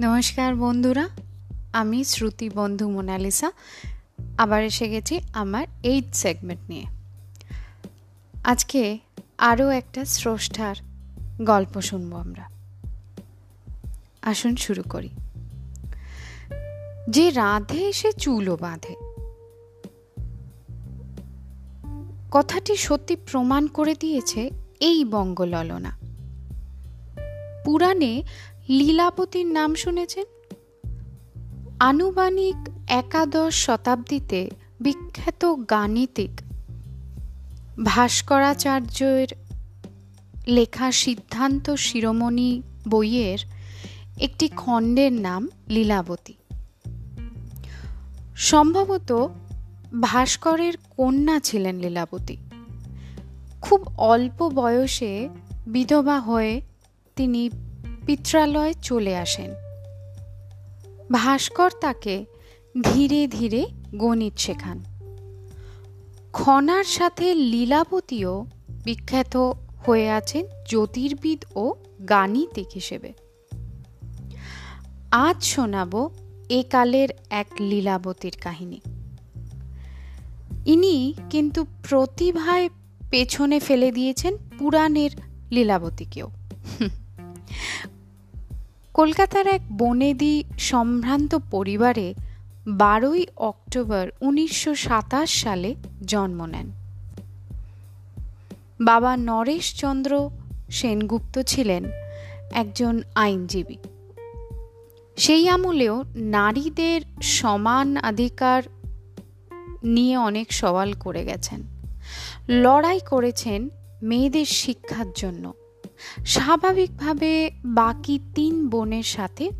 নমস্কার বন্ধুরা, আমি শ্রুতি বন্ধু মোনালিসা। আবার এসে গেছি আমার এইট সেগমেন্ট নিয়ে। আজকে আরও একটা স্রষ্টার গল্প শুনব আমরা। আসুন শুরু করি। যে রাধে সে চুলও বাঁধে। কথাটি সত্যি প্রমাণ করে দিয়েছে এই বঙ্গললনা। পুরাণে লীলাবতীর নাম শুনেছেন? আনুমানিক একাদশ শতাব্দীতে বিখ্যাত গাণিতিক ভাস্করাচার্যের লেখা সিদ্ধান্ত শিরোমণি বইয়ের একটি খণ্ডের নাম লীলাবতী। সম্ভবত ভাস্করের কন্যা ছিলেন লীলাবতী। খুব অল্প বয়সে বিধবা হয়ে তিনি পিত্রালয়ে চলে আসেন। ভাস্কর তাকে ধীরে ধীরে গণিত শেখান। খনার সাথে লীলাবতীও বিখ্যাত হয়ে আছেন জ্যোতির্বিদ ও গাণিতিক হিসেবে। আজ শোনাব এ কালের এক লীলাবতীর কাহিনী। ইনি কিন্তু প্রতিভায় পেছনে ফেলে দিয়েছেন পুরাণের লীলাবতীকেও। কলকাতার এক বনেদি সম্ভ্রান্ত পরিবারে বারোই অক্টোবর উনিশশো সাতাশ সালে জন্ম নেন। বাবা নরেশচন্দ্র সেনগুপ্ত ছিলেন একজন আইনজীবী। সেই আমলেও নারীদের সমান অধিকার নিয়ে অনেক সওয়াল করে গেছেন। লড়াই করেছেন মেয়েদের শিক্ষার জন্য। স্বাভাবিকভাবে বাকি তিন বোনের সাথে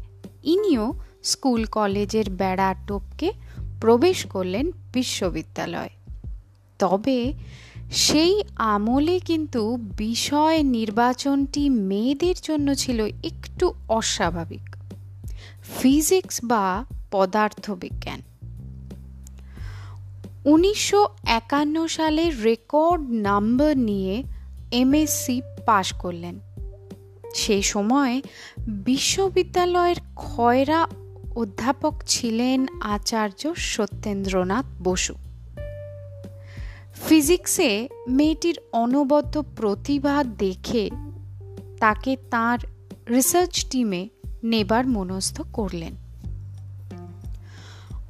ইনিও স্কুল কলেজের বেড়া টোপকে প্রবেশ করলেন বিশ্ববিদ্যালয়। তবে সেই আমলে কিন্তু বিষয় নির্বাচনটি মেয়েদের জন্য ছিল একটু অস্বাভাবিক। ফিজিক্স বা পদার্থবিজ্ঞান। উনিশশো একান্ন সালে রেকর্ড নাম্বার নিয়ে এমএসসি পাশ করলেন। সেই সময় বিশ্ববিদ্যালয়ের খয়রা অধ্যাপক ছিলেন আচার্য সত্যেন্দ্রনাথ বসু। ফিজিক্সে মেয়েটির অনবদ্য প্রতিভা দেখে তাকে তার রিসার্চ টিমে নেবার মনস্থ করলেন।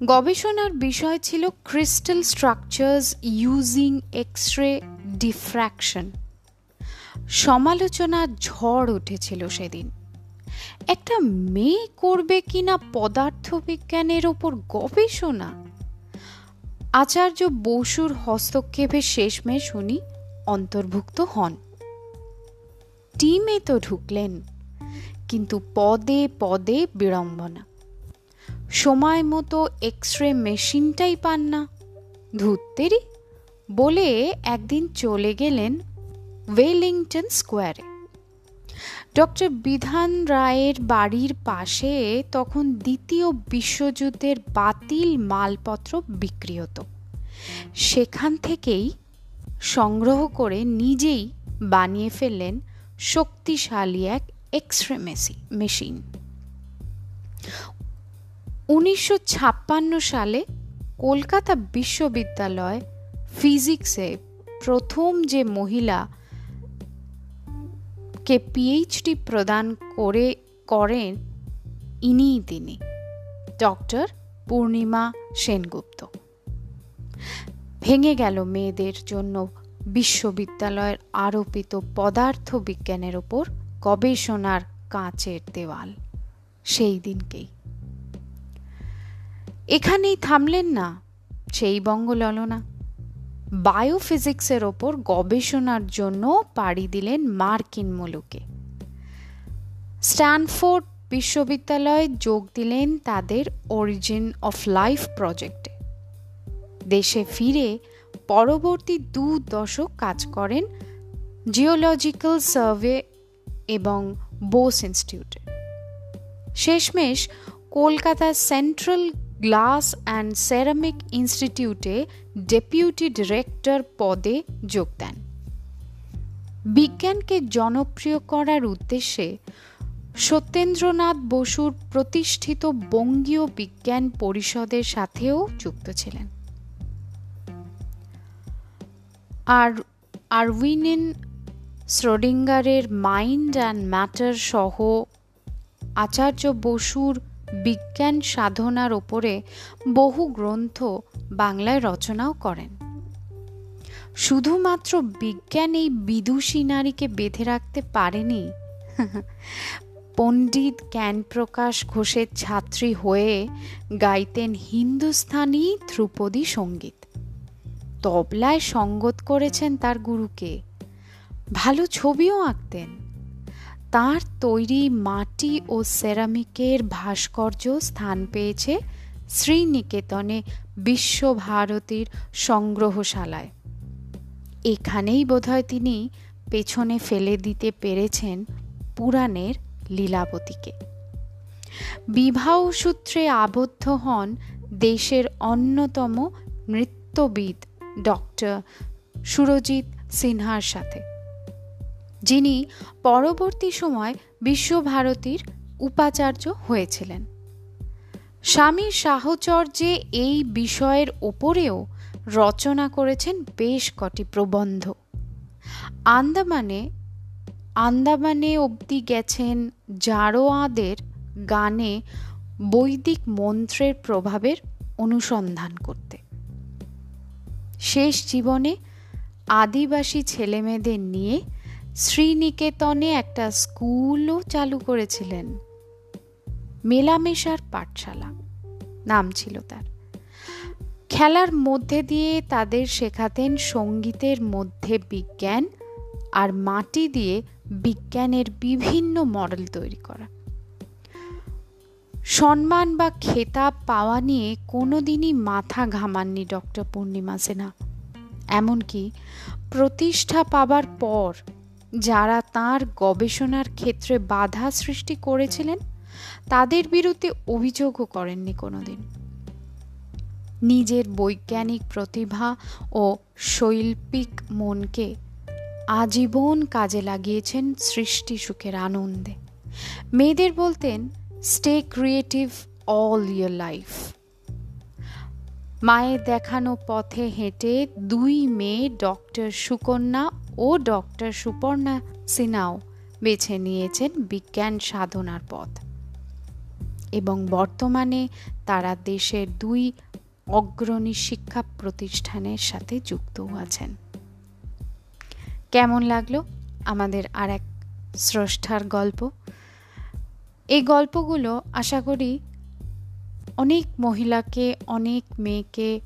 গবেষণার বিষয় ছিল crystal structures using X ray diffraction. সমালোচনা ঝড় উঠেছিল সেদিন। একটা মেয়ে করবে কিনা পদার্থবিজ্ঞানের ওপর গবেষণা? আচার্য বসুর হস্তক্ষেপে শেষমেশ উনি অন্তর্ভুক্ত হন। টিমে তো ঢুকলেন, কিন্তু পদে পদে বিড়ম্বনা। সময় মতো এক্স রে মেশিনটাই পান না। ধুত্তেরই বলে একদিন চলে গেলেন ওয়েলিংটন স্কোয়ারে। ডক্টর বিধান রায়ের বাড়ির পাশে তখন দ্বিতীয় বিশ্বযুদ্ধের বাতিল মালপত্র বিক্রি হতো। সেখান থেকেই সংগ্রহ করে নিজেই বানিয়ে ফেললেন শক্তিশালী এক এক্স রে মেশিন। উনিশশো ছাপ্পান্ন সালে কলকাতা বিশ্ববিদ্যালয় ফিজিক্সে প্রথম যে মহিলা কে পিএইচডি প্রদান করে, করেন ইনিই তিনি, ডক্টর পূর্ণিমা সেনগুপ্ত। ভেঙে গেল মেয়েদের জন্য বিশ্ববিদ্যালয়ের আরোপিত পদার্থ বিজ্ঞানের ওপর গবেষণার কাঁচের দেওয়াল সেই দিনকেই। এখানেই থামলেন না সেই বঙ্গললনা। বায়োফিজিক্সের ওপর গবেষণার জন্য পাড়ি দিলেন মার্কিন মুলুকে। স্ট্যানফোর্ড বিশ্ববিদ্যালয়ে যোগ দিলেন তাদের অরিজিন অফ লাইফ প্রজেক্টে। দেশে ফিরে পরবর্তী দু দশক কাজ করেন জিওলজিক্যাল সার্ভে এবং বোস ইনস্টিটিউটে। শেষমেশ Kolkata central glass and ceramic ইনস্টিটিউটে ডেপুটি ডিরেক্টর পদে যোগ দেন। বিজ্ঞানকে জনপ্রিয় করার উদ্দেশ্যে সত্যেন্দ্রনাথ বসুর প্রতিষ্ঠিত বঙ্গীয় বিজ্ঞান পরিষদের সাথেও যুক্ত ছিলেন। আর আরউইনিন শ্রোডিঙ্গারের মাইন্ড অ্যান্ড ম্যাটার সহ আচার্য বসুর বিজ্ঞান সাধনার ওপরে বহু গ্রন্থ বাংলায় রচনাও করেন। শুধুমাত্র বিজ্ঞান এই বিদুষী নারীকে বেঁধে রাখতে পারেনি। পণ্ডিত জ্ঞানপ্রকাশ ঘোষের ছাত্রী হয়ে গাইতেন হিন্দুস্থানি ধ্রুপদী সংগীত। তবলায় সঙ্গত করেছেন তার গুরুকে। ভালো ছবিও আঁকতেন। তার তৈরি মাটি ও সেরামিকের ভাস্কর্য স্থান পেয়েছে শ্রীনিকেতনে বিশ্বভারতীর সংগ্রহশালায়। এখানেই বোধহয় তিনি পেছনে ফেলে দিতে পেরেছেন পুরাণের লীলাবতীকে। বিবাহ সূত্রে আবদ্ধ হন দেশের অন্যতম নৃত্যবিদ ডক্টর সুরজিৎ সিনহার সাথে। যিনি পরবর্তী সময় বিশ্বভারতীর উপাচার্য হয়েছিলেন। স্বামী সাহচর্যে এই বিষয়ের ওপরেও রচনা করেছেন বেশ কটি প্রবন্ধ। আন্দামানে আন্দামানে অবধি গেছেন জারোয়াদের গানে বৈদিক মন্ত্রের প্রভাবের অনুসন্ধান করতে। শেষ জীবনে আদিবাসী ছেলেমেয়েদের নিয়ে শ্রীনিকেতনে একটা স্কুলও চালু করেছিলেন। মেলামেশার পাঠশালা নাম ছিল তার। খেলার মধ্যে দিয়ে তাদের শেখাতেন সঙ্গীতের মধ্যে বিজ্ঞান আর মাটি দিয়ে বিজ্ঞানের বিভিন্ন মডেল তৈরি করা। সম্মান বা খেতাব পাওয়া নিয়ে কোনোদিনই মাথা ঘামাননি ডক্টর পূর্ণিমা সিনহা এমনকি প্রতিষ্ঠা পাবার পর যারা তার গবেষণার ক্ষেত্রে বাধা সৃষ্টি করেছিলেন, তাদের বিরুদ্ধে অভিযোগও করেননি কোনোদিন। নিজের বৈজ্ঞানিক প্রতিভা ও শৈল্পিক মনকে আজীবন কাজে লাগিয়েছেন সৃষ্টি সুখের আনন্দে। মেয়েদের বলতেন stay creative all your life মায়ের দেখানো পথে হেঁটে দুই মেয়ে ডক্টর সুকন্যা ও ডক্টর সুপর্ণা সিনহাও বেছে নিয়েছেন বিজ্ঞান সাধনার পথ। এবং বর্তমানে তারা দেশের দুই অগ্রণী শিক্ষা প্রতিষ্ঠানের সাথে যুক্তও আছেন। কেমন লাগল আমাদের আর এক স্রষ্টার গল্প? এই গল্পগুলো আশা করি অনেক মহিলাকে, অনেক মেয়েকে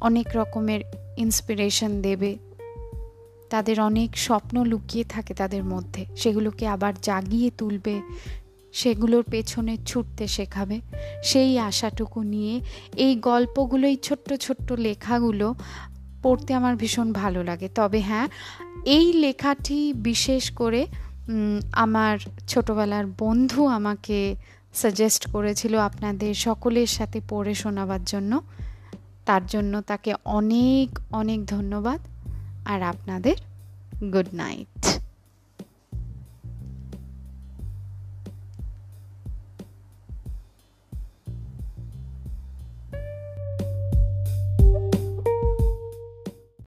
অনেক রকমের ইন্সপিরেশন দেবে। তাদের অনেক স্বপ্ন লুকিয়ে থাকে তাদের মধ্যে। সেগুলোকে আবার জাগিয়ে তুলবে। সেগুলোর পেছনে ছুটতে শেখাবে। সেই আশাটুকু নিয়ে এই গল্পগুলো, এই ছোট্ট ছোট্ট লেখাগুলো পড়তে আমার ভীষণ ভালো লাগে। তবে হ্যাঁ এই লেখাটি বিশেষ করে আমার ছোটবেলার বন্ধু আমাকে সাজেস্ট করেছিল আপনাদের সকলের সাথে পড়ে শোনাবার জন্য। তার জন্য তাকে অনেক অনেক ধন্যবাদ। আর আপনাদের গুড নাইট